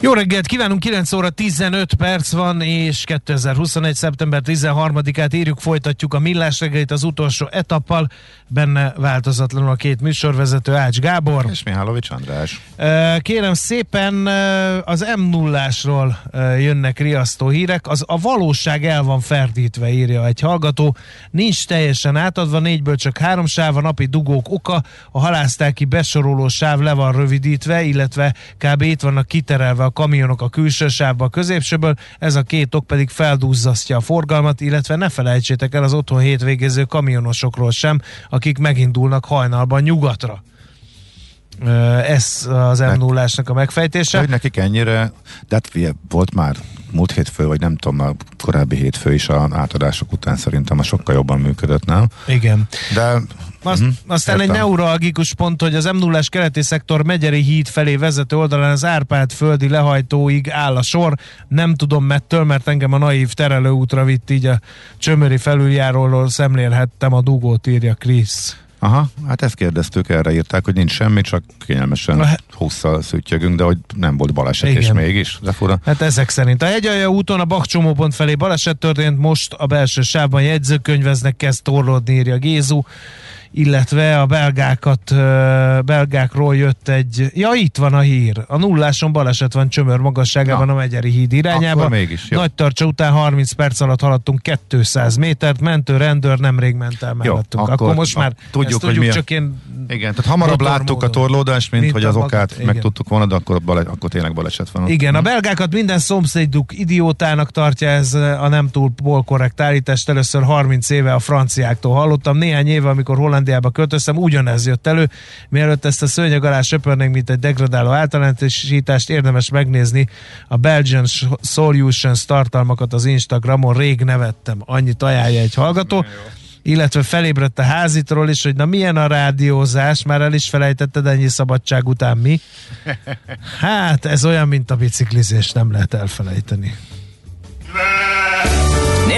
Jó reggelt kívánunk, 9 óra 15 perc van, és 2021. szeptember 13-át írjuk, folytatjuk a millás reggelit az utolsó etappal, benne változatlanul a két műsorvezető Ács Gábor. És Mihálovics András. Kérem szépen, az m 0 jönnek riasztó hírek, az a valóság el van ferdítve, írja egy hallgató, nincs teljesen átadva, négyből csak három sáv, a napi dugók oka, a halásztáki besoroló sáv le van rövidítve, illetve kb. itt vannak kiterelve a kamionok a külső sávba a középsőből, ez a két ok pedig feldúzzasztja a forgalmat, illetve ne felejtsétek el az otthon hétvégező kamionosokról sem, akik megindulnak hajnalban nyugatra. Ez az m 0 a megfejtése. Hogy nekik ennyire, de hát volt már múlt hétfő, vagy nem tudom, a korábbi hétfő is a átadások után szerintem a sokkal jobban működött, nem? Igen. De azt, uh-huh, aztán értem. egy neuralgikus pont, hogy az m 0 keleti szektor Megyeri híd felé vezető oldalán az Árpád földi lehajtóig áll a sor. Nem tudom mettől, mert engem a naív terelőútra vitt, így a csömöri felüljáróról szemlélhettem a dugót, írja Krisz. Aha, hát ezt kérdeztük, erre írták, hogy nincs semmi, csak kényelmesen hát, húszszal szüttyögünk, de hogy nem volt baleset, igen. és mégis, de fura. Hát ezek szerint. A hegyalja úton a Bakcsomópont felé baleset történt, most a belső sávban jegyzőkönyveznek, kezd torlódni, írja Gézu illetve a belgákat, belgákról jött egy, ja itt van a hír, a nulláson baleset van csömör magasságában ja. a Megyeri híd irányába. Akkor mégis, jó. Nagy tartsa után 30 perc alatt haladtunk 200 métert, mentő, rendőr nemrég ment el mellettünk. Akkor, akkor most már tudjuk, tudjuk hogy csak én igen, tehát hamarabb láttuk a torlódást, mint, mint hogy az okát meg tudtuk volna, de akkor, bale, akkor tényleg baleset van. Igen, a belgákat minden szomszéduk idiótának tartja ez a nem túl korrekt állítást. Először 30 éve a franciáktól hallottam, néhány éve, amikor Holland Hollandiába költöztem, ugyanez jött elő. Mielőtt ezt a szőnyeg alá söpörnénk, mint egy degradáló általánosítást, érdemes megnézni a Belgian Solutions tartalmakat az Instagramon. Rég nevettem, annyit ajánlja egy hallgató illetve felébredt a házitról is, hogy na milyen a rádiózás, már el is felejtetted ennyi szabadság után mi. Hát ez olyan, mint a biciklizés, nem lehet elfelejteni.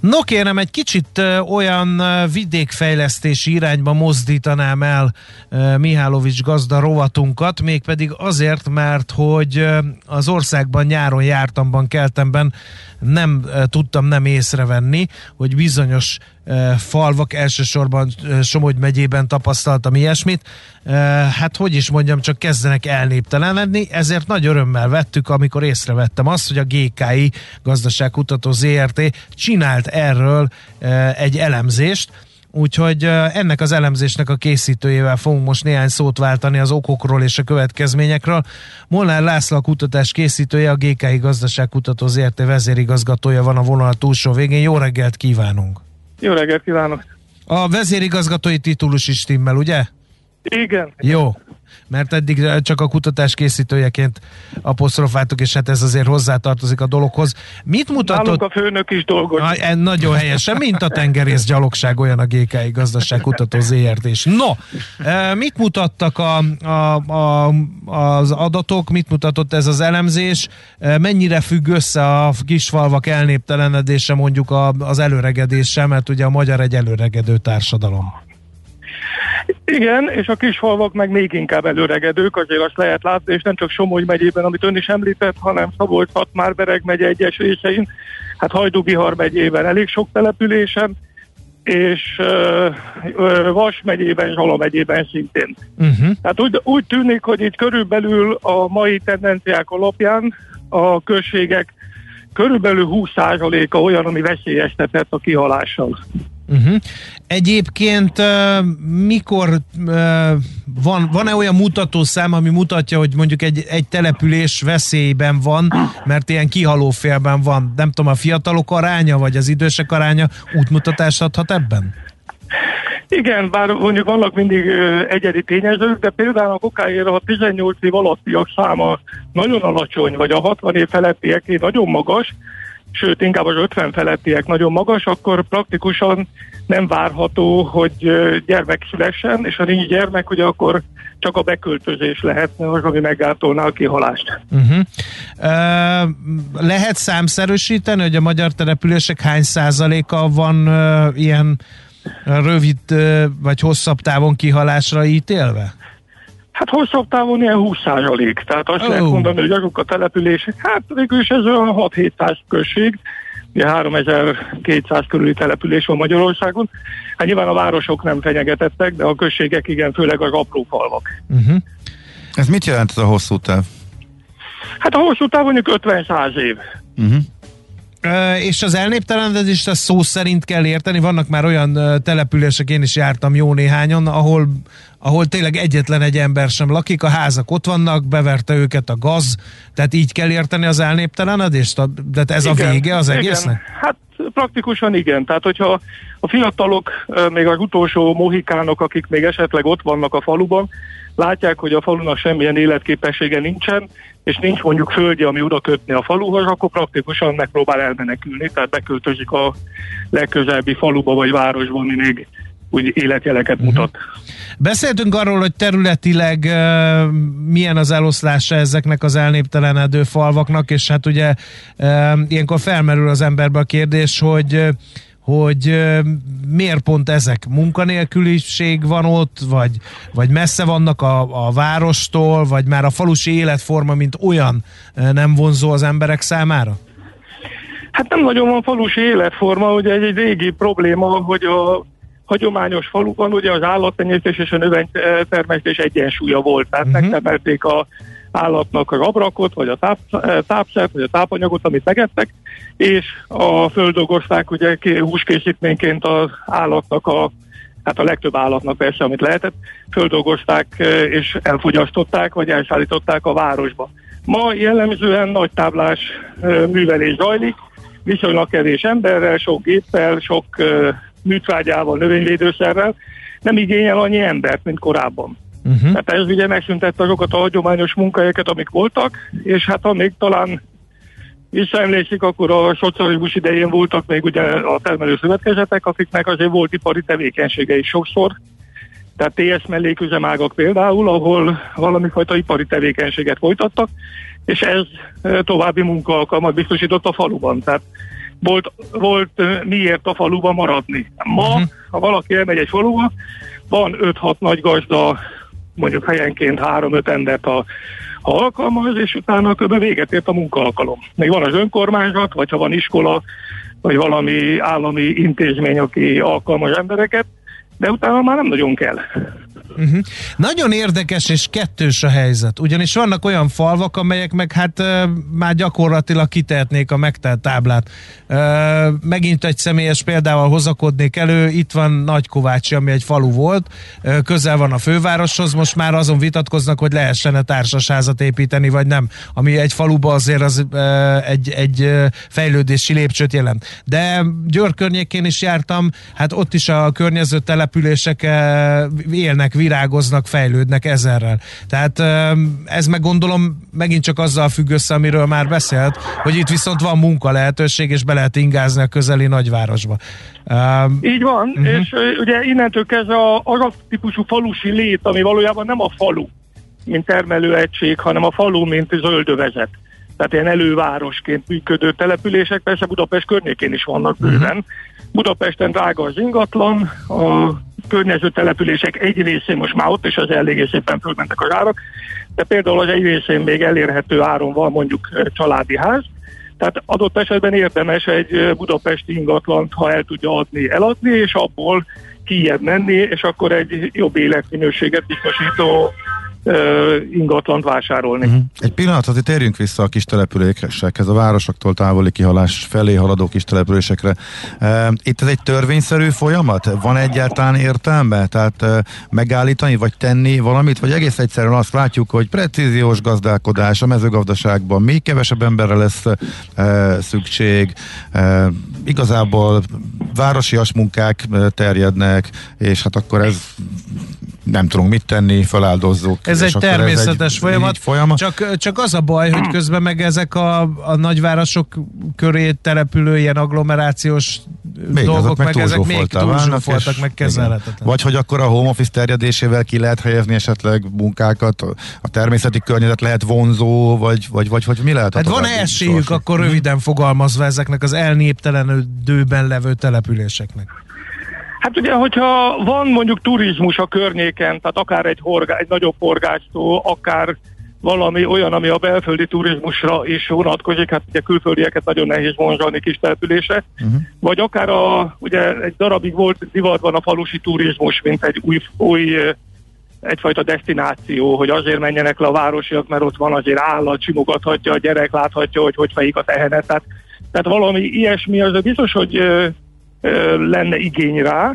No kérem, egy kicsit olyan vidékfejlesztési irányba mozdítanám el Mihálovics gazda rovatunkat, mégpedig azért, mert hogy az országban nyáron jártamban, keltemben nem tudtam nem észrevenni, hogy bizonyos falvak, elsősorban Somogy megyében tapasztaltam ilyesmit, hát hogy is mondjam, csak kezdenek elnéptelenedni, ezért nagy örömmel vettük, amikor észrevettem azt, hogy a GKI Gazdaságkutató ZRT csinált erről egy elemzést, Úgyhogy ennek az elemzésnek a készítőjével fogunk most néhány szót váltani az okokról és a következményekről. Molnár László a kutatás készítője, a GKI Gazdaságkutató ZRT vezérigazgatója van a vonal túlsó végén. Jó reggelt kívánunk! Jó reggelt kívánok! A vezérigazgatói titulus is timmel, ugye? Igen. Jó mert eddig csak a kutatás készítőjeként apostrofáltuk, és hát ez azért hozzátartozik a dologhoz. Mit mutatott? Nálunk a főnök is dolgozik. Na, nagyon helyesen, mint a tengerész gyalogság, olyan a GKI gazdaságkutató ZRT is. No, e, mit mutattak a, a, a, az adatok, mit mutatott ez az elemzés, mennyire függ össze a kisfalvak elnéptelenedése mondjuk az előregedéssel, mert ugye a magyar egy előregedő társadalom. Igen, és a kisfalvak meg még inkább előregedők, azért azt lehet látni, és nem csak Somogy megyében, amit ön is említett, hanem szabolcs Bereg megye egyes részein, hát Hajdú-Bihar megyében elég sok településen, és uh, Vas megyében, Zsala megyében szintén. Uh-huh. Tehát úgy, úgy tűnik, hogy itt körülbelül a mai tendenciák alapján a községek körülbelül 20%-a olyan, ami veszélyeztetett a kihalással. Uh-huh. Egyébként mikor van, van-e olyan mutatószám, ami mutatja, hogy mondjuk egy, egy település veszélyben van, mert ilyen kihalófélben van? Nem tudom, a fiatalok aránya, vagy az idősek aránya útmutatást adhat ebben? Igen, bár mondjuk vannak mindig egyedi tényezők, de például a kokáért a 18 év alattiak száma nagyon alacsony, vagy a 60 év felettiek nagyon magas, sőt inkább az 50 felettiek nagyon magas, akkor praktikusan nem várható, hogy gyermek szülessen, és ha nincs gyermek, ugye akkor csak a beköltözés lehetne az, ami meggátolná a kihalást. Uh-huh. Uh, lehet számszerűsíteni, hogy a magyar települések hány százaléka van uh, ilyen rövid vagy hosszabb távon kihalásra ítélve? Hát hosszabb távon ilyen 20 százalék. Tehát azt oh. lehet mondani, hogy azok a települések, hát végül is ez olyan 6-700 község, ugye 3200 körüli település van Magyarországon. Hát nyilván a városok nem fenyegetettek, de a községek igen, főleg az apró falvak. Uh-huh. Ez mit jelent ez a hosszú táv? Hát a hosszú táv mondjuk 50-100 év. Uh-huh és az elnéptelenedést ezt szó szerint kell érteni. Vannak már olyan települések, én is jártam jó néhányon, ahol, ahol tényleg egyetlen egy ember sem lakik, a házak ott vannak, beverte őket a gaz, tehát így kell érteni az elnéptelenedést? De ez igen, a vége az egésznek? Igen. Hát praktikusan igen. Tehát, hogyha a fiatalok, még az utolsó mohikánok, akik még esetleg ott vannak a faluban, látják, hogy a falunak semmilyen életképessége nincsen, és nincs mondjuk földje, ami oda kötni a faluhoz, akkor praktikusan megpróbál elmenekülni, tehát beköltözik a legközelebbi faluba vagy városba, ami még úgy életjeleket uh-huh. mutat. Beszéltünk arról, hogy területileg uh, milyen az eloszlása ezeknek az elnéptelenedő falvaknak, és hát ugye uh, ilyenkor felmerül az emberbe a kérdés, hogy uh, hogy miért pont ezek? Munkanélküliség van ott, vagy, vagy messze vannak a, a várostól, vagy már a falusi életforma, mint olyan nem vonzó az emberek számára? Hát nem nagyon van falusi életforma, ugye egy, egy régi probléma, hogy a hagyományos faluban ugye az állattenyésztés és a növénytermesztés egyensúlya volt, tehát uh-huh. megtemelték a állatnak a rabrakot, vagy a táp, tápszert, vagy a tápanyagot, amit megettek, és a földolgozták ugye húskészítményként az állatnak a hát a legtöbb állatnak persze, amit lehetett, földolgozták és elfogyasztották, vagy elszállították a városba. Ma jellemzően nagy táblás művelés zajlik, viszonylag kevés emberrel, sok géppel, sok műtvágyával, növényvédőszerrel, nem igényel annyi embert, mint korábban. Uh-huh. Tehát ez ugye megszüntette azokat a hagyományos munkahelyeket, amik voltak, és hát amíg talán visszaemlékszik, akkor a szocializmus idején voltak még ugye a termelő szövetkezetek, akiknek azért volt ipari tevékenysége is sokszor. Tehát TS melléküzemágak például, ahol valami fajta ipari tevékenységet folytattak, és ez további munkaalkalmat biztosított a faluban. Tehát volt, volt miért a faluba maradni. Ma, uh-huh. ha valaki elmegy egy faluba, van 5-6 nagy gazda, mondjuk helyenként 3-5 embert a ha alkalmaz, és utána kb. véget ért a munkaalkalom. Még van az önkormányzat, vagy ha van iskola, vagy valami állami intézmény, aki alkalmaz embereket, de utána már nem nagyon kell. Uh-huh. Nagyon érdekes és kettős a helyzet, ugyanis vannak olyan falvak, amelyek meg hát uh, már gyakorlatilag kitehetnék a megtelt táblát. Uh, megint egy személyes példával hozakodnék elő, itt van Nagykovácsi, ami egy falu volt, uh, közel van a fővároshoz, most már azon vitatkoznak, hogy lehessen-e társasházat építeni, vagy nem, ami egy faluba azért az uh, egy, egy fejlődési lépcsőt jelent. De Győr környékén is jártam, hát ott is a környező települések uh, élnek virágoznak, fejlődnek ezerrel. Tehát ez meg gondolom megint csak azzal függ össze, amiről már beszélt, hogy itt viszont van munka lehetőség, és be lehet ingázni a közeli nagyvárosba. Így van, uh-huh. és ugye innentől kezdve a, az a típusú falusi lét, ami valójában nem a falu, mint termelőegység, hanem a falu, mint zöldövezet. Tehát ilyen elővárosként működő települések, persze Budapest környékén is vannak bőven. Uh-huh. Budapesten drága az ingatlan, a környező települések egy részén most már ott, és az eléggé szépen fölmentek az árak, de például az egy részén még elérhető áron van mondjuk családi ház, tehát adott esetben érdemes egy budapesti ingatlant, ha el tudja adni, eladni, és abból kijebb menni, és akkor egy jobb életminőséget biztosító ingatlant vásárolni. Uh-huh. Egy pillanat, azért térjünk vissza a kis településekhez, a városoktól távoli kihalás felé haladó kis településekre. Itt ez egy törvényszerű folyamat? Van egyáltalán értelme? Tehát megállítani, vagy tenni valamit, vagy egész egyszerűen azt látjuk, hogy precíziós gazdálkodás a mezőgazdaságban még kevesebb emberre lesz szükség, igazából városias munkák terjednek, és hát akkor ez nem tudunk mit tenni, feláldozzuk. Ez egy természetes ez egy folyamat, folyamat. Csak, csak az a baj, hogy közben meg ezek a, a nagyvárosok köré települő ilyen agglomerációs még dolgok, meg, meg ezek még túlzsúfoltak, meg kezelhetetlen. Vagy hogy akkor a home office terjedésével ki lehet helyezni esetleg munkákat, a természeti környezet lehet vonzó, vagy, vagy, vagy, vagy mi lehet? Hát van esélyük akkor röviden fogalmazva ezeknek az elnéptelenedőben levő településeknek? Hát ugye, hogyha van mondjuk turizmus a környéken, tehát akár egy, horgá, egy nagyobb forgástó, akár valami olyan, ami a belföldi turizmusra is vonatkozik, hát ugye külföldieket nagyon nehéz vonzsalni kis települése, uh-huh. vagy akár a, ugye egy darabig volt divatban a falusi turizmus, mint egy új, új egyfajta destináció, hogy azért menjenek le a városiak, mert ott van azért állat, simogathatja a gyerek, láthatja, hogy hogy fejik a tehenet, tehát, tehát valami ilyesmi, az biztos, hogy lenne igény rá,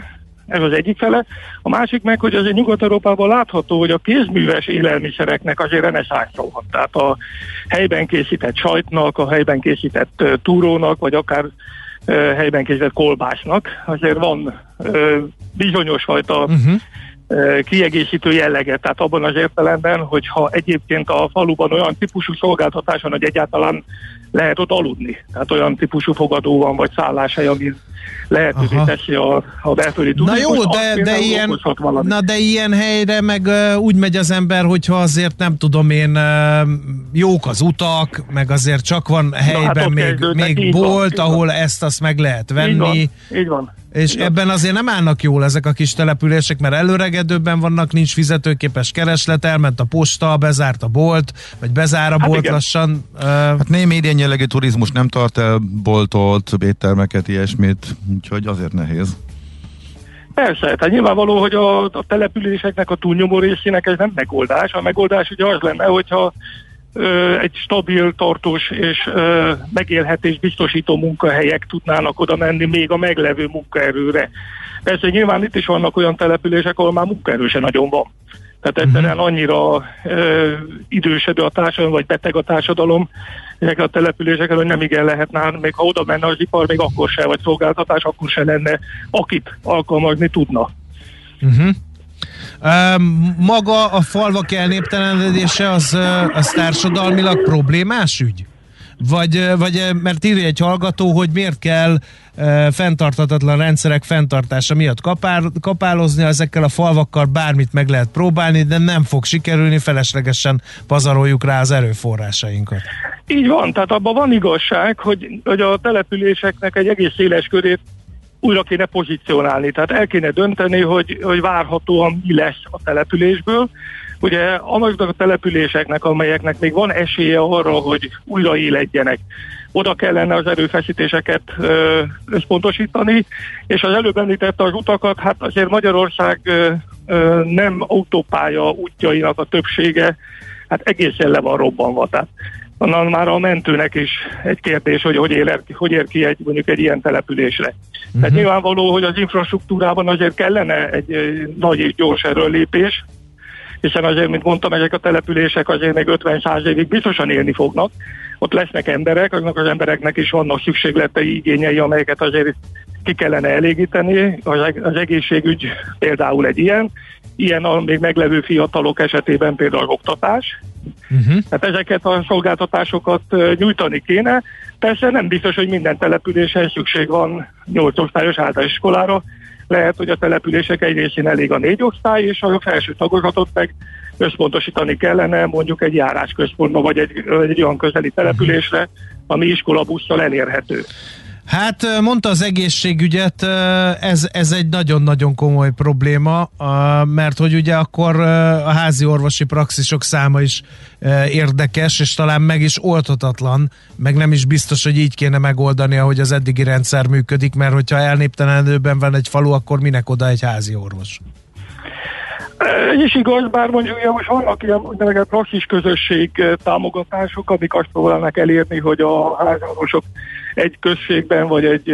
ez az egyik fele. A másik meg, hogy azért Nyugat-Európában látható, hogy a kézműves élelmiszereknek azért reneszánsa van. Tehát a helyben készített sajtnak, a helyben készített túrónak, vagy akár helyben készített kolbásznak azért van bizonyos fajta uh-huh kiegészítő jelleget, tehát abban az értelemben, hogyha egyébként a faluban olyan típusú szolgáltatás van, hogy egyáltalán lehet ott aludni. Tehát olyan típusú fogadó van, vagy szálláshely, ami lehetővé Aha. teszi a, a belföldi turizmus. Na jó, de, de, ilyen, na de ilyen helyre meg uh, úgy megy az ember, hogyha azért nem tudom én, uh, jók az utak, meg azért csak van helyben hát még, még bolt, van, ahol van. ezt azt meg lehet venni. Így van, így van. És Igen. ebben azért nem állnak jól ezek a kis települések, mert előregedőben vannak, nincs fizetőképes kereslet, elment a posta, bezárt a bolt, vagy bezár a hát bolt igen. lassan. Uh... Hát némi idén jellegű turizmus nem tart el boltot, éttermeket, ilyesmit, úgyhogy azért nehéz. Persze, tehát nyilvánvaló, hogy a, a településeknek a túlnyomó részének ez nem megoldás. A megoldás ugye az lenne, hogyha egy stabil, tartós és megélhetés biztosító munkahelyek tudnának oda menni még a meglevő munkaerőre. Persze nyilván itt is vannak olyan települések, ahol már munkaerő se nagyon van. Tehát mhm. egyszerűen annyira ö, idősedő a társadalom, vagy beteg a társadalom ezekre a településeken, hogy nem igen lehetne, még ha oda menne az ipar, még akkor se, vagy szolgáltatás, akkor se lenne, akit alkalmazni tudna. Uh-huh. Maga a falvak elnéptelenedése az, az társadalmilag problémás ügy? Vagy, vagy mert írja egy hallgató, hogy miért kell e, fenntartatatlan rendszerek fenntartása miatt kapár, kapálozni, ezekkel a falvakkal bármit meg lehet próbálni, de nem fog sikerülni, feleslegesen pazaroljuk rá az erőforrásainkat. Így van, tehát abban van igazság, hogy, hogy a településeknek egy egész széles körét újra kéne pozícionálni, tehát el kéne dönteni, hogy, hogy várhatóan mi lesz a településből. Ugye annak a településeknek, amelyeknek még van esélye arra, hogy újra éledjenek, oda kellene az erőfeszítéseket összpontosítani, és az előbb említette az utakat, hát azért Magyarország ö, ö, nem autópálya útjainak a többsége, hát egészen le van robbanva. Tehát onnan már a mentőnek is egy kérdés, hogy hogy, ér, hogy ér ki egy, mondjuk egy ilyen településre. Uh-huh. Tehát nyilvánvaló, hogy az infrastruktúrában azért kellene egy nagy és gyors erőlépés, hiszen azért, mint mondtam, ezek a települések azért még 50-100 évig biztosan élni fognak. Ott lesznek emberek, aznak az embereknek is vannak szükségletei, igényei, amelyeket azért ki kellene elégíteni. Az egészségügy például egy ilyen, ilyen a még meglevő fiatalok esetében például az oktatás. Uh-huh. Tehát ezeket a szolgáltatásokat nyújtani kéne. Persze nem biztos, hogy minden településen szükség van 8 osztályos általános iskolára. Lehet, hogy a települések egy részén elég a négy osztály, és a felső tagozatot meg összpontosítani kellene mondjuk egy járásközpontba, vagy egy, egy olyan közeli településre, ami iskolabusszal elérhető. Hát mondta az egészségügyet, ez, ez egy nagyon-nagyon komoly probléma, mert hogy ugye akkor a házi orvosi praxisok száma is érdekes, és talán meg is oldhatatlan, meg nem is biztos, hogy így kéne megoldani, ahogy az eddigi rendszer működik, mert hogyha elnéptelenedőben van egy falu, akkor minek oda egy házi orvos? Ez is igaz, bár mondjuk ugye most vannak ilyen úgynevezett praxis közösség támogatások, amik azt próbálnak elérni, hogy a házalosok egy községben, vagy egy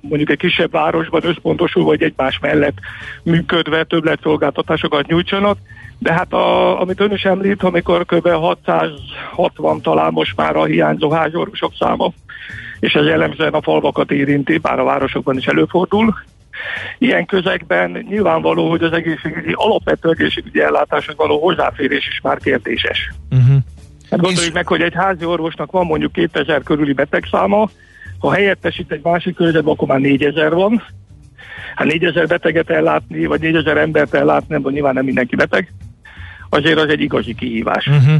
mondjuk egy kisebb városban összpontosul, vagy egymás mellett működve többletszolgáltatásokat nyújtsanak. De hát a, amit ön is említ, amikor kb. 660 talán most már a hiányzó házorvosok száma, és ez jellemzően a falvakat érinti, bár a városokban is előfordul, Ilyen közegben nyilvánvaló, hogy az egészségügyi, alapvető egészségügyi ellátáshoz való hozzáférés is már kérdéses. Uh-huh. Hát gondoljuk és... meg, hogy egy házi orvosnak van mondjuk 2000 körüli betegszáma, ha helyettesít egy másik körzetben, akkor már 4000 van. Hát 4000 beteget ellátni, vagy 4000 embert ellátni, nem, nyilván nem mindenki beteg, azért az egy igazi kihívás. Uh-huh.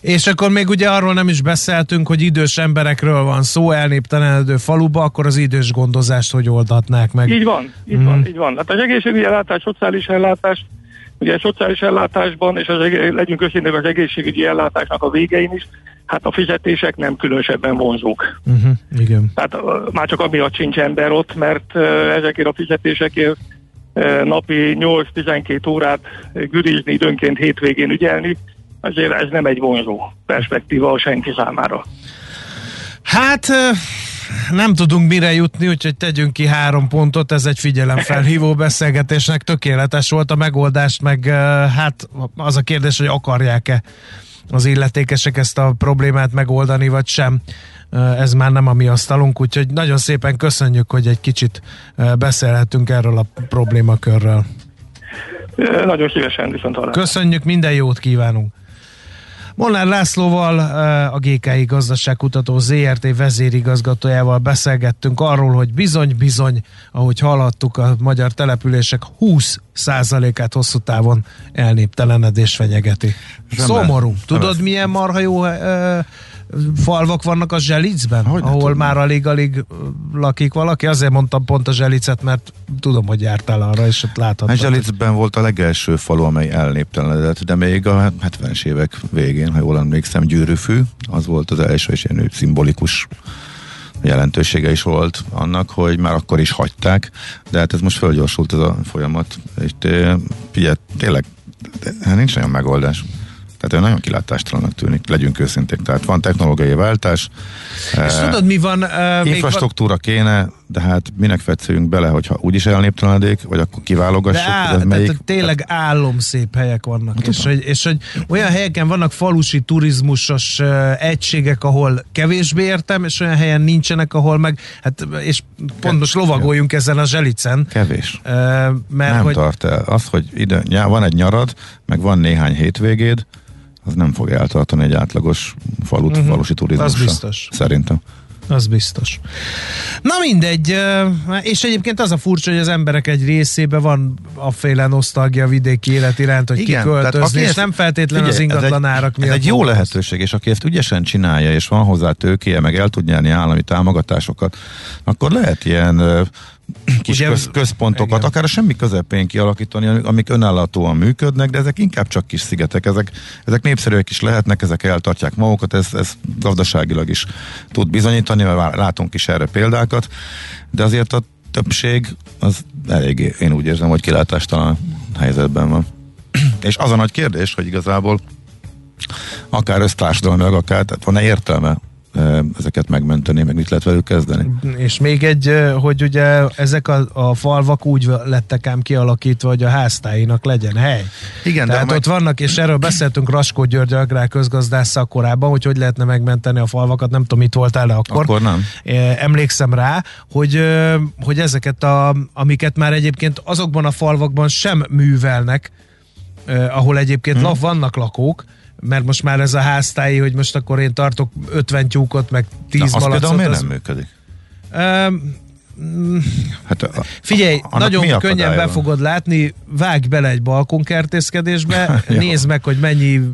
És akkor még ugye arról nem is beszéltünk, hogy idős emberekről van szó, elnéptelenedő faluba, akkor az idős gondozást hogy oldhatnák meg? Így van, így mm. van, így van. Hát az egészségügyi ellátás, szociális ellátás, ugye a szociális ellátásban, és az, legyünk őszintén az egészségügyi ellátásnak a végein is, hát a fizetések nem különösebben vonzók. Uh-huh, igen. Tehát már csak amiatt sincs ember ott, mert ezekért a fizetésekért napi 8-12 órát gürizni, időnként hétvégén ügyelni, azért ez nem egy vonzó perspektíva senki számára. Hát nem tudunk mire jutni, úgyhogy tegyünk ki három pontot, ez egy figyelemfelhívó beszélgetésnek tökéletes volt a megoldást, meg hát az a kérdés, hogy akarják-e az illetékesek ezt a problémát megoldani, vagy sem. Ez már nem a mi asztalunk, úgyhogy nagyon szépen köszönjük, hogy egy kicsit beszélhetünk erről a problémakörről. Nagyon szívesen, viszont hallás. Köszönjük, minden jót kívánunk! Molnár Lászlóval, a GKI Gazdaságkutató ZRT vezérigazgatójával beszélgettünk arról, hogy bizony-bizony, ahogy hallhattuk, a magyar települések 20%-át hosszú távon elnéptelenedés fenyegeti. Szomorú. Tudod, milyen marha jó falvak vannak a Zselicben, hogy ahol tudom. már alig-alig lakik valaki. Azért mondtam pont a Zselicet, mert tudom, hogy jártál arra, és ott láthatod. A Zselicben volt a legelső falu, amely elnéptelenedett, de még a 70-es évek végén, ha jól emlékszem, Gyűrűfű, az volt az első, és ilyen szimbolikus jelentősége is volt annak, hogy már akkor is hagyták, de hát ez most fölgyorsult ez a folyamat, és figyelj, tényleg hát nincs olyan megoldás. Tehát ő nagyon kilátástalannak tűnik, legyünk őszinték. Tehát van technológiai váltás. És eh, tudod, mi van? Uh, infrastruktúra van... kéne, de hát minek fetszeljünk bele, hogyha úgyis elnéptelenedik, vagy akkor kiválogassuk. De áll, ez melyik... tényleg szép helyek vannak. Hát, és, hogy, és hogy olyan helyeken vannak falusi turizmusos uh, egységek, ahol kevésbé értem, és olyan helyen nincsenek, ahol meg, hát, és pont most lovagoljunk ezen a zselicen. Kevés. Uh, mert Nem hogy... tart el. Az, hogy ide, van egy nyarad, meg van néhány hétvégéd, az nem fog eltartani egy átlagos falut, uh-huh. falusi turizmusra. Az biztos. Szerintem. Az biztos. Na mindegy, és egyébként az a furcsa, hogy az emberek egy részében van a féle nosztalgia vidéki élet iránt, hogy Igen, kiköltözni, és ezt, nem feltétlenül az ingatlan árak miatt. Ez egy jó lehetőség, és aki ezt ügyesen csinálja, és van hozzá tőkéje, meg el tud nyerni állami támogatásokat, akkor lehet ilyen kis Ugye, köz, központokat, igen. akár a semmi közepén kialakítani, amik önállatóan működnek, de ezek inkább csak kis szigetek, ezek, ezek népszerűek is lehetnek, ezek eltartják magukat, ez, ez gazdaságilag is tud bizonyítani, mert látunk is erre példákat, de azért a többség az eléggé, én úgy érzem, hogy kilátástalan helyzetben van. És az a nagy kérdés, hogy igazából akár össztársadalmilag, akár, tehát van-e értelme ezeket megmenteni, meg mit lehet velük kezdeni. És még egy, hogy ugye ezek a, a falvak úgy lettek ám kialakítva, hogy a háztáinak legyen hely. Igen, Tehát de ott majd... vannak, és erről beszéltünk Raskó György agrár közgazdásszal korábban, hogy hogy lehetne megmenteni a falvakat, nem tudom, mit voltál le akkor. Akkor nem. Emlékszem rá, hogy, hogy ezeket, a, amiket már egyébként azokban a falvakban sem művelnek, ahol egyébként hmm. vannak lakók, mert most már ez a háztáji, hogy most akkor én tartok 50 tyúkot, meg 10 Na, malacot. például miért az... nem működik? Um, Hát a, Figyelj, a, nagyon könnyen be fogod látni, vágj bele egy balkonkertészkedésbe, nézd meg, hogy mennyi uh,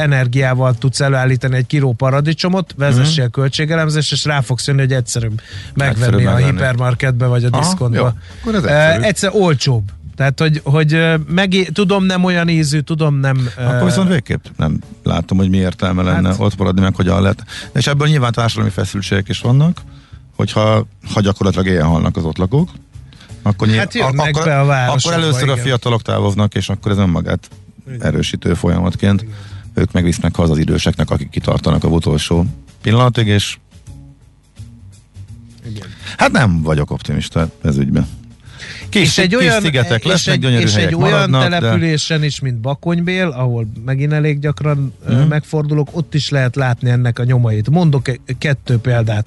energiával tudsz előállítani egy kiló paradicsomot, vezessél uh-huh. költségelemzés, és rá fogsz jönni, hogy egyszerűbb megvenni egyszerűbb a megvenni. hipermarketbe vagy a Aha, diszkontba. Jó, uh, egyszer olcsóbb. Tehát, hogy, hogy meg, tudom nem olyan ízű, tudom nem... Akkor viszont végképp nem látom, hogy mi értelme lenne hát, ott maradni, meg hogyan lehet. És ebből nyilván társadalmi feszültségek is vannak, hogyha ha gyakorlatilag éjjel halnak az ott lakók, Akkor, Hát jönnek akkor, be a akkor először a igen. fiatalok távoznak, és akkor ez önmagát erősítő folyamatként. Ők megvisznek haza az időseknek, akik kitartanak a utolsó pillanatig, és Igen. hát nem vagyok optimista ez ügyben. Kis, és egy olyan, szigetek és lesznek, egy, gyönyörű és egy olyan maradnak, de településen is, mint Bakonybél, ahol megint elég gyakran mm. megfordulok, ott is lehet látni ennek a nyomait. Mondok kettő példát.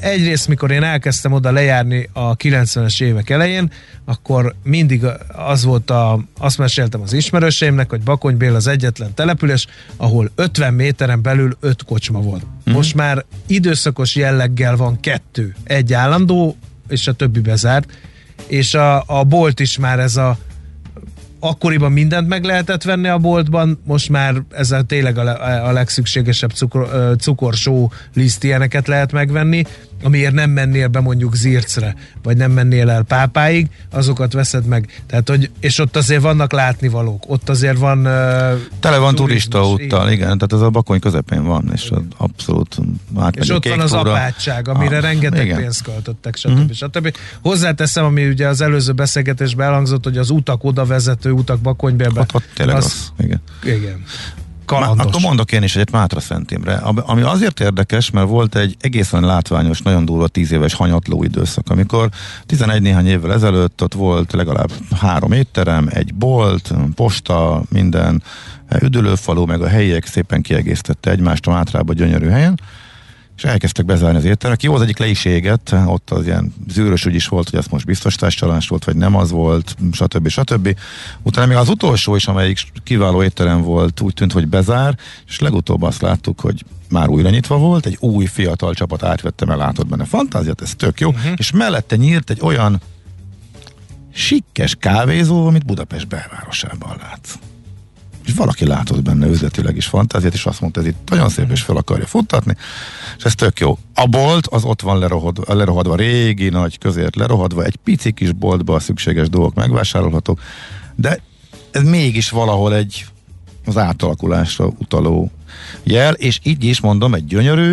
Egyrészt, mikor én elkezdtem oda lejárni a 90-es évek elején, akkor mindig az volt a, azt meséltem az ismerőseimnek, hogy Bakonybél az egyetlen település, ahol 50 méteren belül 5 kocsma volt. Mhm. Most már időszakos jelleggel van kettő. Egy állandó, és a többi bezárt és a, a bolt is már ez a akkoriban mindent meg lehetett venni a boltban, most már ezzel tényleg a, a legszükségesebb cukor, cukorsó liszt ilyeneket lehet megvenni, amiért nem mennél be mondjuk Zircre, vagy nem mennél el Pápáig, azokat veszed meg. Tehát, hogy, és ott azért vannak látnivalók, ott azért van uh, tele van turista úttal, igen, tehát ez a bakony közepén van, és az abszolút És ott van az tóra. apátság, amire Ah, rengeteg igen. pénzt költöttek, stb. Mm-hmm. stb. Hozzáteszem, ami ugye az előző beszélgetésben elhangzott, hogy az utak oda vezető utak Bakonybélbe. Ott, ott tényleg az, rossz, igen. Igen. Má, Kalandos. akkor mondok én is egyet Mátra Szentimre, ami ami azért érdekes, mert volt egy egészen látványos, nagyon durva tíz éves hanyatló időszak, amikor 11 néhány évvel ezelőtt ott volt legalább három étterem, egy bolt, posta, minden üdülőfalú, meg a helyiek szépen kiegészítette egymást a Mátrába gyönyörű helyen, és elkezdtek bezárni az éttermek. Jó, az egyik le is égett, ott az ilyen zűrös ügy is volt, hogy ez most biztosításcsalás volt, vagy nem az volt, stb. stb. Utána még az utolsó is, amelyik kiváló étterem volt, úgy tűnt, hogy bezár, és legutóbb azt láttuk, hogy már újra nyitva volt, egy új fiatal csapat átvette, mert látott benne fantáziát, ez tök jó, uh-huh. és mellette nyírt egy olyan sikkes kávézó, amit Budapest belvárosában látsz és valaki látott benne üzletileg is fantáziát, és azt mondta, ez itt nagyon szép, és fel akarja futtatni, és ez tök jó. A bolt az ott van lerohadva, lerohadva régi, nagy közért lerohadva, egy pici kis boltba a szükséges dolgok megvásárolhatók, de ez mégis valahol egy az átalakulásra utaló jel, és így is mondom, egy gyönyörű,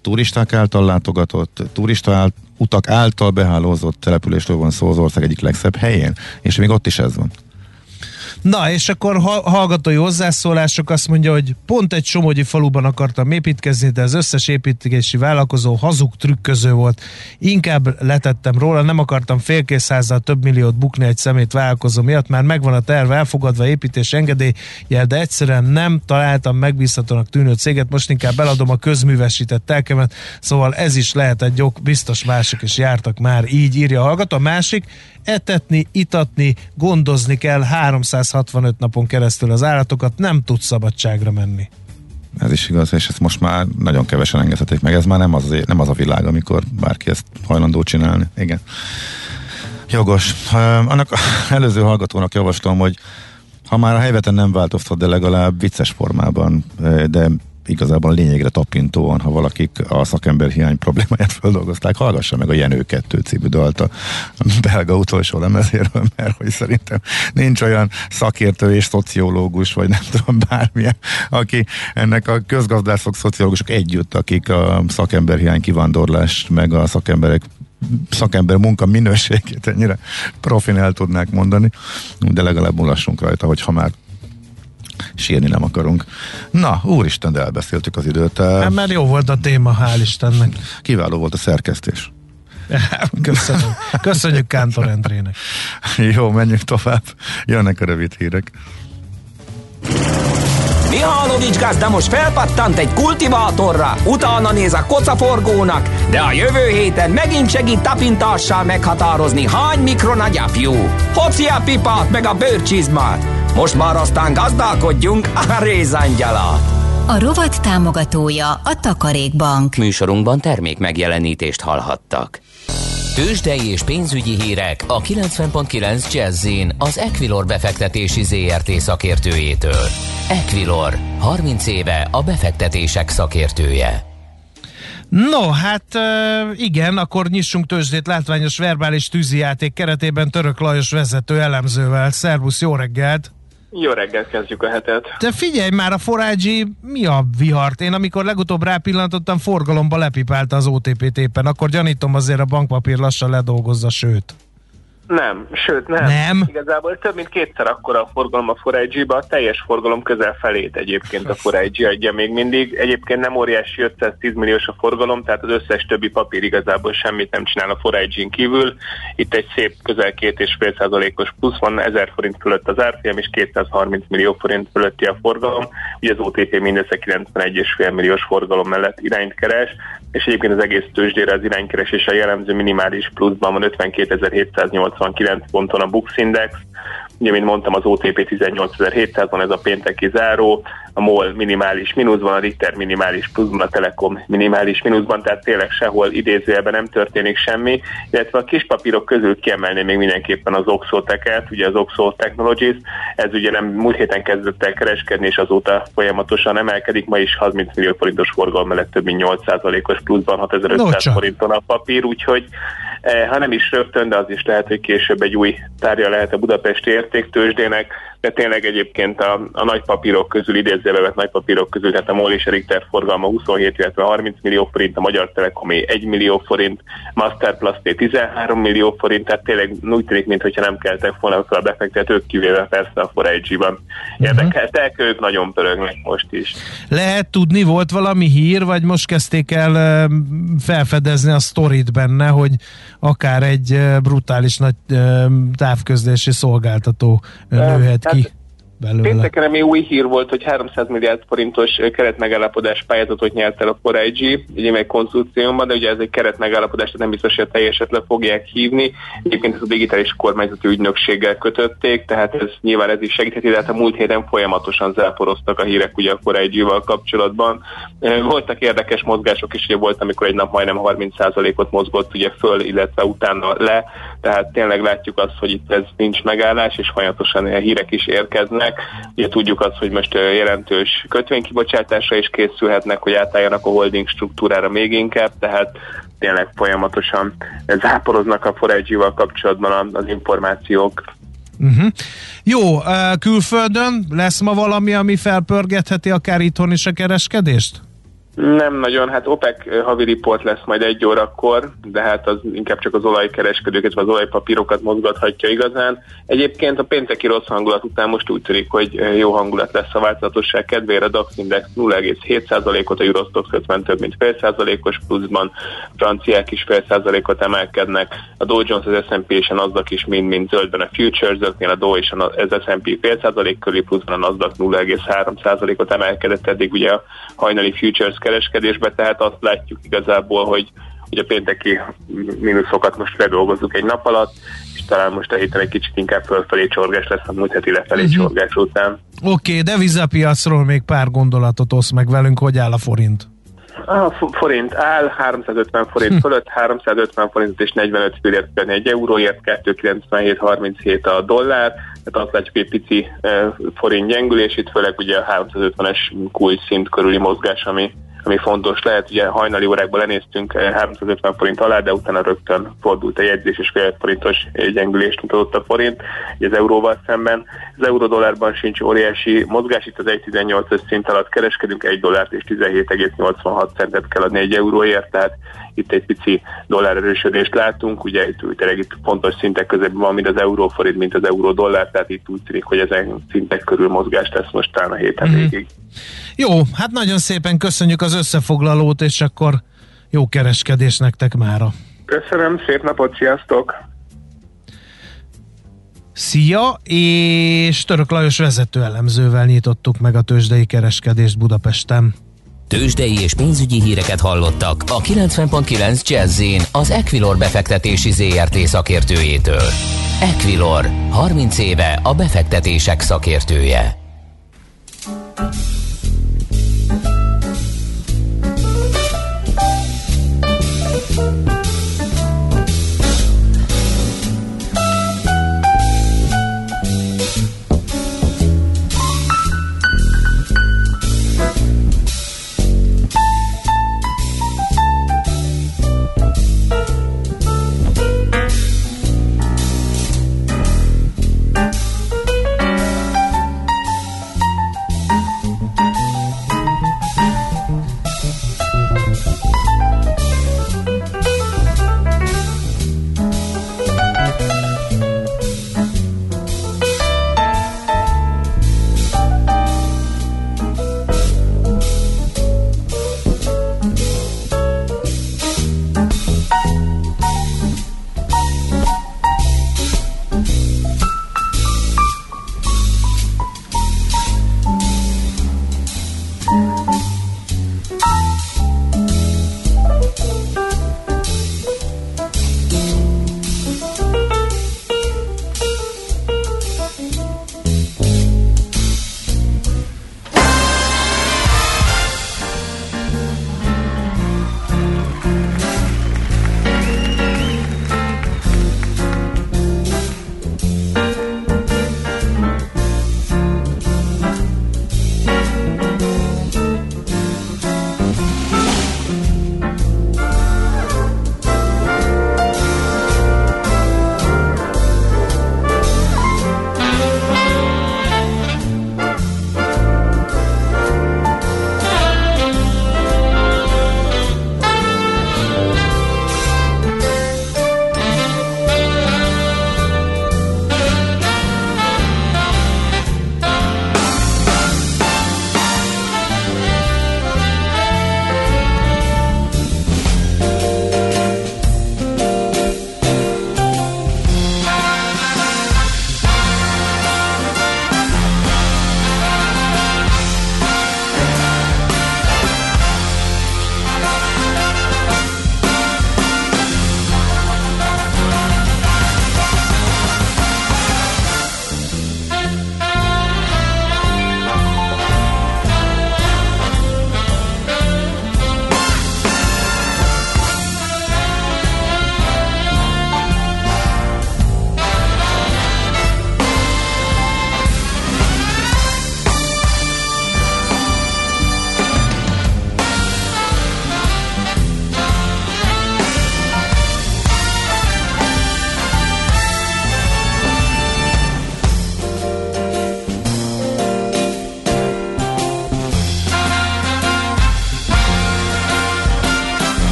turisták által látogatott, turista ált, utak által behálózott településről van szó az ország egyik legszebb helyén, és még ott is ez van. Na, és akkor ha- hallgatói hozzászólások azt mondja, hogy pont egy somogyi faluban akartam építkezni, de az összes építkezési vállalkozó hazug trükköző volt. Inkább letettem róla, nem akartam félkész házzal több milliót bukni egy szemét vállalkozó miatt, már megvan a terv elfogadva építés engedélyjel, de egyszerűen nem találtam megbízhatónak tűnő céget, most inkább eladom a közművesített telkemet, szóval ez is lehet egy ok, biztos mások is jártak már, így írja a hallgató. A másik, etetni, itatni, gondozni kell 365 napon keresztül az állatokat, nem tud szabadságra menni. Ez is igaz, és ezt most már nagyon kevesen engedhetik meg. Ez már nem az, nem az a világ, amikor bárki ezt hajlandó csinálni. Igen. Jogos. Annak előző hallgatónak javaslom, hogy ha már a helyveten nem változtat, de legalább vicces formában, de igazából lényegre tapintóan, ha valakik a szakember hiány problémáját feldolgozták, hallgassa meg a Jenő 2 című dalt a belga utolsó lemezéről, mert hogy szerintem nincs olyan szakértő és szociológus, vagy nem tudom, bármilyen, aki ennek a közgazdászok, szociológusok együtt, akik a szakember hiány kivándorlást, meg a szakemberek szakember munka minőségét ennyire profin el tudnák mondani, de legalább mulassunk rajta, hogy ha már sírni nem akarunk. Na, úristen, de elbeszéltük az időt. Hát, mert jó volt a téma, hál' Istennek. Kiváló volt a szerkesztés. Köszönjük. Köszönjük Kántor Endrének. Jó, menjünk tovább. Jönnek a rövid hírek. Mihálovics gazda most felpattant egy kultivátorra, utána néz a kocaforgónak, de a jövő héten megint segít tapintással meghatározni, hány mikron a gyapjú. Hoci a pipát meg a bőrcsizmát. Most már aztán gazdálkodjunk a rézangyalat. A rovat támogatója a Takarékbank. Műsorunkban termék megjelenítést hallhattak. Tőzsdei és pénzügyi hírek a 90.9 Jazzin az Equilor befektetési ZRT szakértőjétől. Equilor, 30 éve a befektetések szakértője. No, hát igen, akkor nyissunk tőzsdét látványos verbális tűzijáték keretében Török Lajos vezető elemzővel. Szervusz, jó reggelt! Jó reggelt kezdjük a hetet. Te figyelj már, a forágyi mi a vihart? Én amikor legutóbb rápillantottam, forgalomba lepipálta az OTP-t éppen, akkor gyanítom azért a bankpapír lassan ledolgozza, sőt. Nem, sőt nem. Nem? Igazából több mint kétszer akkora a forgalom a 4 a teljes forgalom közel felét egyébként a 4 adja még mindig. Egyébként nem óriási 510 milliós a forgalom, tehát az összes többi papír igazából semmit nem csinál a 4 kívül. Itt egy szép közel 2,5 százalékos plusz van, 1000 forint fölött az árfolyam és 230 millió forint fölötti a forgalom. Ugye az OTP mindössze 91,5 milliós forgalom mellett irányt keres, és egyébként az egész tőzsdére az iránykeresés a jellemző minimális pluszban van 52.789 ponton a Bux Index, Ugye, mint mondtam, az OTP 18700 van ez a pénteki záró, a MOL minimális mínuszban, a Richter minimális pluszban, a Telekom minimális mínuszban, tehát tényleg sehol idézőjelben nem történik semmi, illetve a kis papírok közül kiemelném még mindenképpen az Oxoteket, ugye az Oxo Technologies, ez ugye nem múlt héten kezdett el kereskedni, és azóta folyamatosan emelkedik, ma is 30 millió forintos forgalom mellett több mint 8%-os pluszban 6500 forinton a papír, úgyhogy eh, ha nem is rögtön, de az is lehet, hogy később egy új tárja lehet a budapesti értéktősdének, de tényleg egyébként a, a nagy papírok közül, idézőbe vett nagy papírok közül, tehát a MOL és a Richter forgalma 27, illetve 30 millió forint, a Magyar Telekomé 1 millió forint, Masterplast 13 millió forint, tehát tényleg úgy tűnik, mintha nem keltek volna fel a befektetők, kivéve persze a 4G-ban. Mhm. Érdekeltek, uh-huh. ők nagyon pörögnek most is. Lehet tudni, volt valami hír, vagy most kezdték el felfedezni a sztorit benne, hogy akár egy brutális nagy távközlési szolgáltató nőhet ki he, belőle. Pénteken ami új hír volt, hogy 300 milliárd forintos keretmegállapodás pályázatot nyert el a 4G, ugye még konzultációban, de ugye ez egy keretmegállapodás, tehát nem biztos, hogy a teljeset le fogják hívni. Egyébként ezt a digitális kormányzati ügynökséggel kötötték, tehát ez nyilván ez is segítheti, de hát a múlt héten folyamatosan záporoztak a hírek ugye a 4G-val kapcsolatban. Voltak érdekes mozgások is, ugye volt, amikor egy nap majdnem 30%-ot mozgott ugye föl, illetve utána le, tehát tényleg látjuk azt, hogy itt ez nincs megállás, és folyamatosan ilyen hírek is érkeznek. Ugye tudjuk azt, hogy most jelentős kötvénykibocsátásra is készülhetnek, hogy átálljanak a holding struktúrára még inkább, tehát tényleg folyamatosan záporoznak a foregy kapcsolatban az információk. Uh-huh. Jó, külföldön lesz ma valami, ami felpörgetheti akár itthon is a kereskedést? Nem nagyon, hát OPEC havi report lesz majd egy órakor, de hát az inkább csak az olajkereskedőket, vagy az olajpapírokat mozgathatja igazán. Egyébként a pénteki rossz hangulat után most úgy tűnik, hogy jó hangulat lesz a változatosság kedvére. A DAX Index 0,7%-ot, a Eurostox 50 több mint fél százalékos pluszban, franciák is fél százalékot emelkednek, a Dow Jones, az S&P és a Nasdaq is mind-mind zöldben a futures a Dow és az S&P fél százalék körül, pluszban a Nasdaq 0,3 százalékot emelkedett, eddig ugye a hajnali futures kereskedésbe, tehát azt látjuk igazából, hogy, hogy a pénteki mínuszokat most ledolgozzuk egy nap alatt, és talán most a héten egy kicsit inkább fölfelé csorgás lesz a múlt heti lefelé uh-huh. csorgás után. Oké, okay, vizapiacról még pár gondolatot osz meg velünk, hogy áll a forint? A forint áll, 350 forint hm. fölött, 350 forint és 45 fillért egy euróért, 297,37 a dollár, tehát azt látjuk, hogy egy pici forint gyengülés, itt főleg ugye a 350-es kulcs szint körüli mozgás, ami ami fontos lehet. Ugye hajnali órákban lenéztünk 350 eh, forint alá, de utána rögtön fordult a jegyzés, és fél forintos gyengülést mutatott a forint az euróval szemben. Az euró-dollárban sincs óriási mozgás, itt az 1,18-as szint alatt kereskedünk, 1 dollárt és 17,86 centet kell adni egy euróért, tehát itt egy pici dollár erősödést látunk, ugye itt, tényleg itt fontos szintek közében van, mint az euróforint, mint az euró-dollár, tehát itt úgy tűnik, hogy ezen szintek körül mozgás lesz most a héten mm. végig. Jó, hát nagyon szépen köszönjük az összefoglalót, és akkor jó kereskedés nektek mára. Köszönöm, szép napot, sziasztok! Szia, és Török Lajos vezető elemzővel nyitottuk meg a tőzsdei kereskedést Budapesten. Tőzsdei és pénzügyi híreket hallottak a 90.9 jazz az Equilor befektetési ZRT szakértőjétől. Equilor, 30 éve a befektetések szakértője.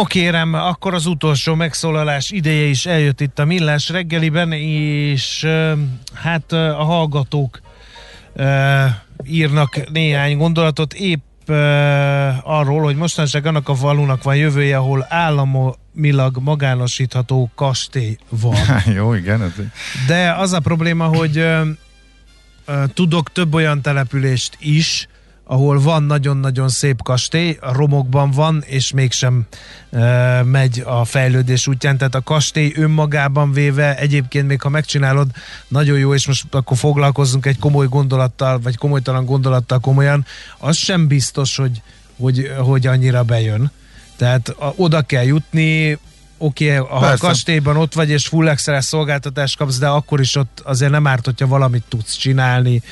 No kérem, akkor az utolsó megszólalás ideje is eljött itt a Millás reggeliben, és hát a hallgatók írnak néhány gondolatot, épp arról, hogy mostanság annak a falunak van jövője, ahol államilag magánosítható kastély van. Jó, igen. Ez... De az a probléma, hogy tudok több olyan települést is, ahol van nagyon-nagyon szép kastély, a romokban van, és mégsem e, megy a fejlődés útján, tehát a kastély önmagában véve egyébként még ha megcsinálod, nagyon jó, és most akkor foglalkozzunk egy komoly gondolattal, vagy komolytalan gondolattal komolyan, az sem biztos, hogy, hogy, hogy annyira bejön. Tehát a, oda kell jutni, oké, okay, ha a kastélyban ott vagy, és full szolgáltatást kapsz, de akkor is ott azért nem árt, hogyha valamit tudsz csinálni,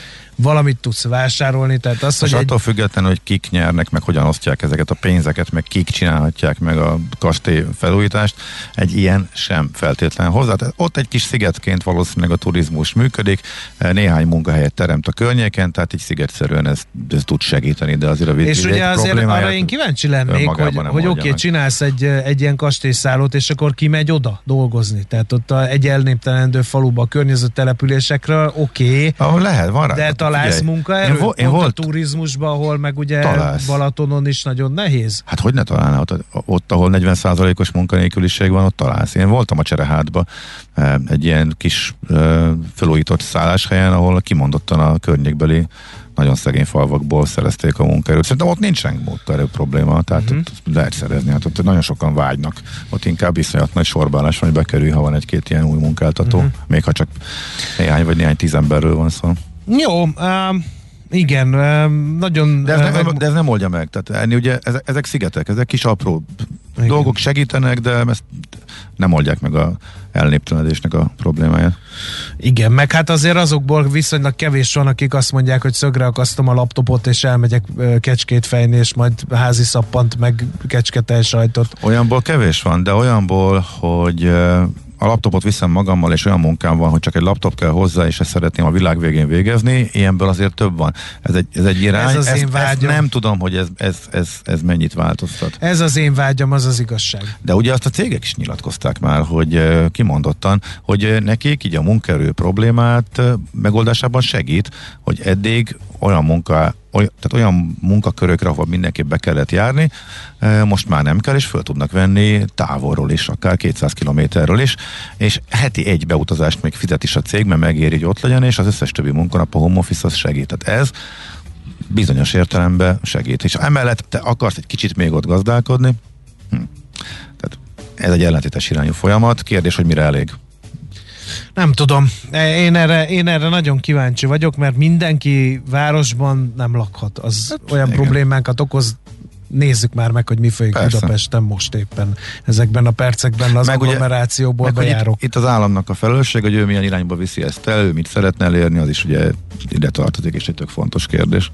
valamit tudsz vásárolni. Tehát az, hogy attól egy... függetlenül, hogy kik nyernek, meg hogyan osztják ezeket a pénzeket, meg kik csinálhatják meg a kastély felújítást, egy ilyen sem feltétlenül hozzá. Tehát ott egy kis szigetként valószínűleg a turizmus működik, néhány munkahelyet teremt a környéken, tehát így szigetszerűen ez, ez tud segíteni, de azért a És ugye azért arra én kíváncsi lennék, hogy, hogy oké, okay, csinálsz egy, egy ilyen kastélyszállót, és akkor kimegy oda dolgozni. Tehát ott a, egy elnéptelenedő faluba, a környező településekről, oké. Okay, Ahol lehet, van rá. De találsz munkaerőt? Én, vo- én volt a turizmusban, ahol meg ugye találsz. Balatonon is nagyon nehéz? Hát hogy ne találnál? Ott, ott ahol 40%-os munkanélküliség van, ott találsz. Én voltam a Cserehátba eh, egy ilyen kis eh, felújított szálláshelyen, ahol kimondottan a környékbeli nagyon szegény falvakból szerezték a munkaerőt. Szerintem ott nincsen munkaerő probléma, tehát uh-huh. ott lehet szerezni. Hát ott nagyon sokan vágynak. Ott inkább iszonyat nagy sorbálás van, hogy bekerül, ha van egy-két ilyen új munkáltató, uh-huh. még ha csak néhány vagy néhány tíz emberről van szó. Jó, um, igen, nagyon... De ez, nem, de ez nem oldja meg. Tehát enni ugye ezek, szigetek, ezek kis apró igen. dolgok segítenek, de ezt nem oldják meg a elnéptelenedésnek a problémáját. Igen, meg hát azért azokból viszonylag kevés van, akik azt mondják, hogy szögre akasztom a laptopot, és elmegyek kecskét fejni, és majd házi szappant, meg kecske sajtot. Olyanból kevés van, de olyanból, hogy a laptopot viszem magammal, és olyan munkám van, hogy csak egy laptop kell hozzá, és ezt szeretném a világ végén végezni, ilyenből azért több van. Ez egy, ez egy irány. Ez az ezt, én vágyam. Ezt nem tudom, hogy ez, ez, ez, ez mennyit változtat. Ez az én vágyam, az az igazság. De ugye azt a cégek is nyilatkozták már, hogy kimondottan, hogy nekik így a munkaerő problémát megoldásában segít, hogy eddig olyan munka olyan, tehát olyan munkakörökre, ahol mindenképp be kellett járni, most már nem kell, és föl tudnak venni távolról is, akár 200 kilométerről is, és heti egy beutazást még fizet is a cég, mert megéri, hogy ott legyen, és az összes többi munkanap a home office az segít. Tehát ez bizonyos értelemben segít. És emellett te akarsz egy kicsit még ott gazdálkodni, hm. tehát ez egy ellentétes irányú folyamat. Kérdés, hogy mire elég. Nem tudom. Én erre, én erre nagyon kíváncsi vagyok, mert mindenki városban nem lakhat. Az hát, olyan igen. problémákat okoz nézzük már meg, hogy mi folyik Persze. Budapesten most éppen ezekben a percekben az meg agglomerációból ugye, bejárok. Itt, itt az államnak a felelősség, hogy ő milyen irányba viszi ezt el, ő mit szeretne elérni, az is ugye ide tartozik, és egy tök fontos kérdés.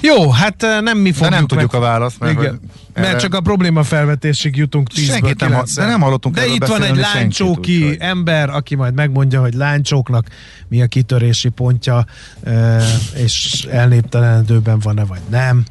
Jó, hát nem mi fogjuk De nem tudjuk meg... a választ, mert, Igen. Erre... mert csak a probléma felvetésig jutunk 10 Senkit nem, de nem hallottunk De itt van egy láncsóki senkit, ember, aki majd megmondja, hogy láncsóknak mi a kitörési pontja, és elnéptelenedőben van-e vagy nem.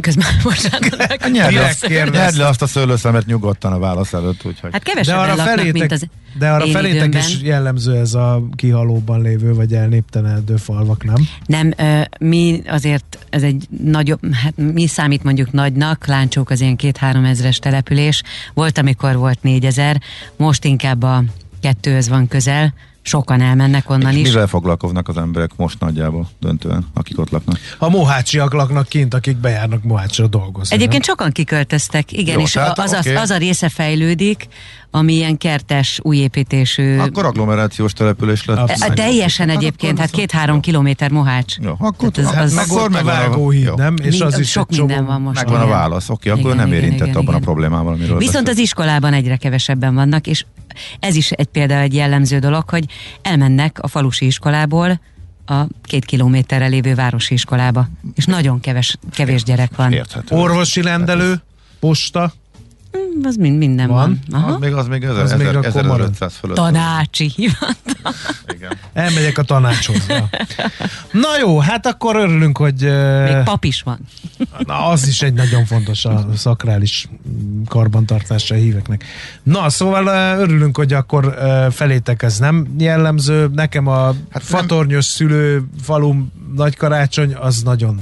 Közben bocsánat. Nyerd le azt a szőlőszemet nyugodtan a válasz előtt, úgyhogy. Hát kevesebben de arra laknak, felétek, mint az De arra felétek is jellemző ez a kihalóban lévő, vagy elnéptelenedő falvak, nem? Nem, mi azért, ez egy nagyobb, hát mi számít mondjuk nagynak, Láncsók az ilyen két-három ezres település, volt, amikor volt négyezer, most inkább a kettőhöz van közel, sokan elmennek onnan és is. mivel foglalkoznak az emberek most nagyjából döntően, akik ott laknak? A mohácsiak laknak kint, akik bejárnak Mohácsra dolgozni. Egyébként nem? sokan kiköltöztek, igen, Jó, és tehát, az, okay. az, az a része fejlődik, ami ilyen kertes, újépítésű. Akkor agglomerációs település lett. A, teljesen hát egyébként, hát két-három kilométer Mohács. Jó, akkor az, az, az, meg ott a vágóhíd, nem? És az is sok minden van most. Megvan a válasz, oké, okay, akkor igen, nem érintett igen, abban igen. a problémával, amiről Viszont beszél. az iskolában egyre kevesebben vannak, és ez is egy például egy jellemző dolog, hogy elmennek a falusi iskolából a két kilométerre lévő városi iskolába, és nagyon keves, kevés gyerek van. Érthető. Orvosi rendelő, posta, az mind, minden van. van. Aha. Az még, az még, ezer, az ezer, még 1500 fölött. Tanácsi hivatal. Igen. Elmegyek a tanácshoz. Ja. Na jó, hát akkor örülünk, hogy... Még pap is van. Na, az is egy nagyon fontos a szakrális karbantartásra híveknek. Na, szóval örülünk, hogy akkor felétek ez nem jellemző. Nekem a hát fatornyos szülő falum nagy karácsony az nagyon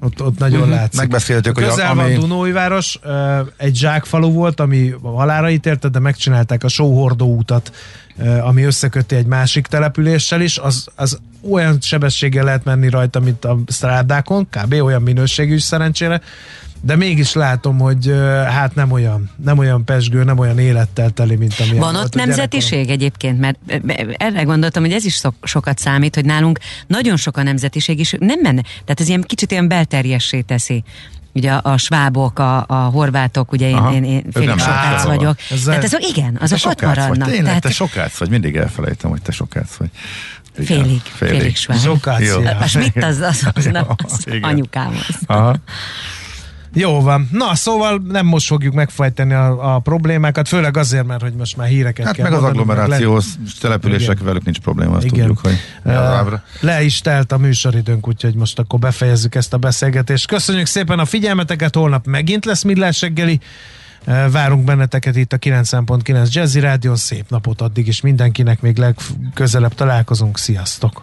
ott, ott nagyon uh-huh. látszik. Megbeszéltük, hogy Közel ami... van Dunóiváros, egy zsákfalu volt, ami halára ítélte, de megcsinálták a sóhordó útat, ami összeköti egy másik településsel is, az, az olyan sebességgel lehet menni rajta, mint a strádákon, kb. olyan minőségű is szerencsére, de mégis látom, hogy hát nem olyan, nem olyan pesgő, nem olyan élettel teli, mint ami Van ott nemzetiség egyébként, mert erre gondoltam, hogy ez is sokat számít, hogy nálunk nagyon sok a nemzetiség, és nem menne, tehát ez ilyen kicsit ilyen belterjessé teszi ugye a, a svábok, a, a horvátok, ugye én, én, én félig sokác vagyok. Ez Tehát azok igen, azok ott maradnak. Vagy. Tényleg, Tehát... te sokác vagy, mindig elfelejtem, hogy te sokác vagy. Igen, félig, félig, félig sváb. Sokác, A Schmidt az, az, az, az, az anyukám az. Aha. Jó van. Na, szóval nem most fogjuk megfejteni a, a problémákat, főleg azért, mert hogy most már híreket hát kell meg az agglomerációs le... települések Igen. velük nincs probléma, azt Igen. tudjuk, hogy uh, le is telt a műsoridőnk, úgyhogy most akkor befejezzük ezt a beszélgetést. Köszönjük szépen a figyelmeteket, holnap megint lesz Millás reggeli. Várunk benneteket itt a 9.9 Jazzy Rádió. Szép napot addig is mindenkinek, még legközelebb találkozunk. Sziasztok!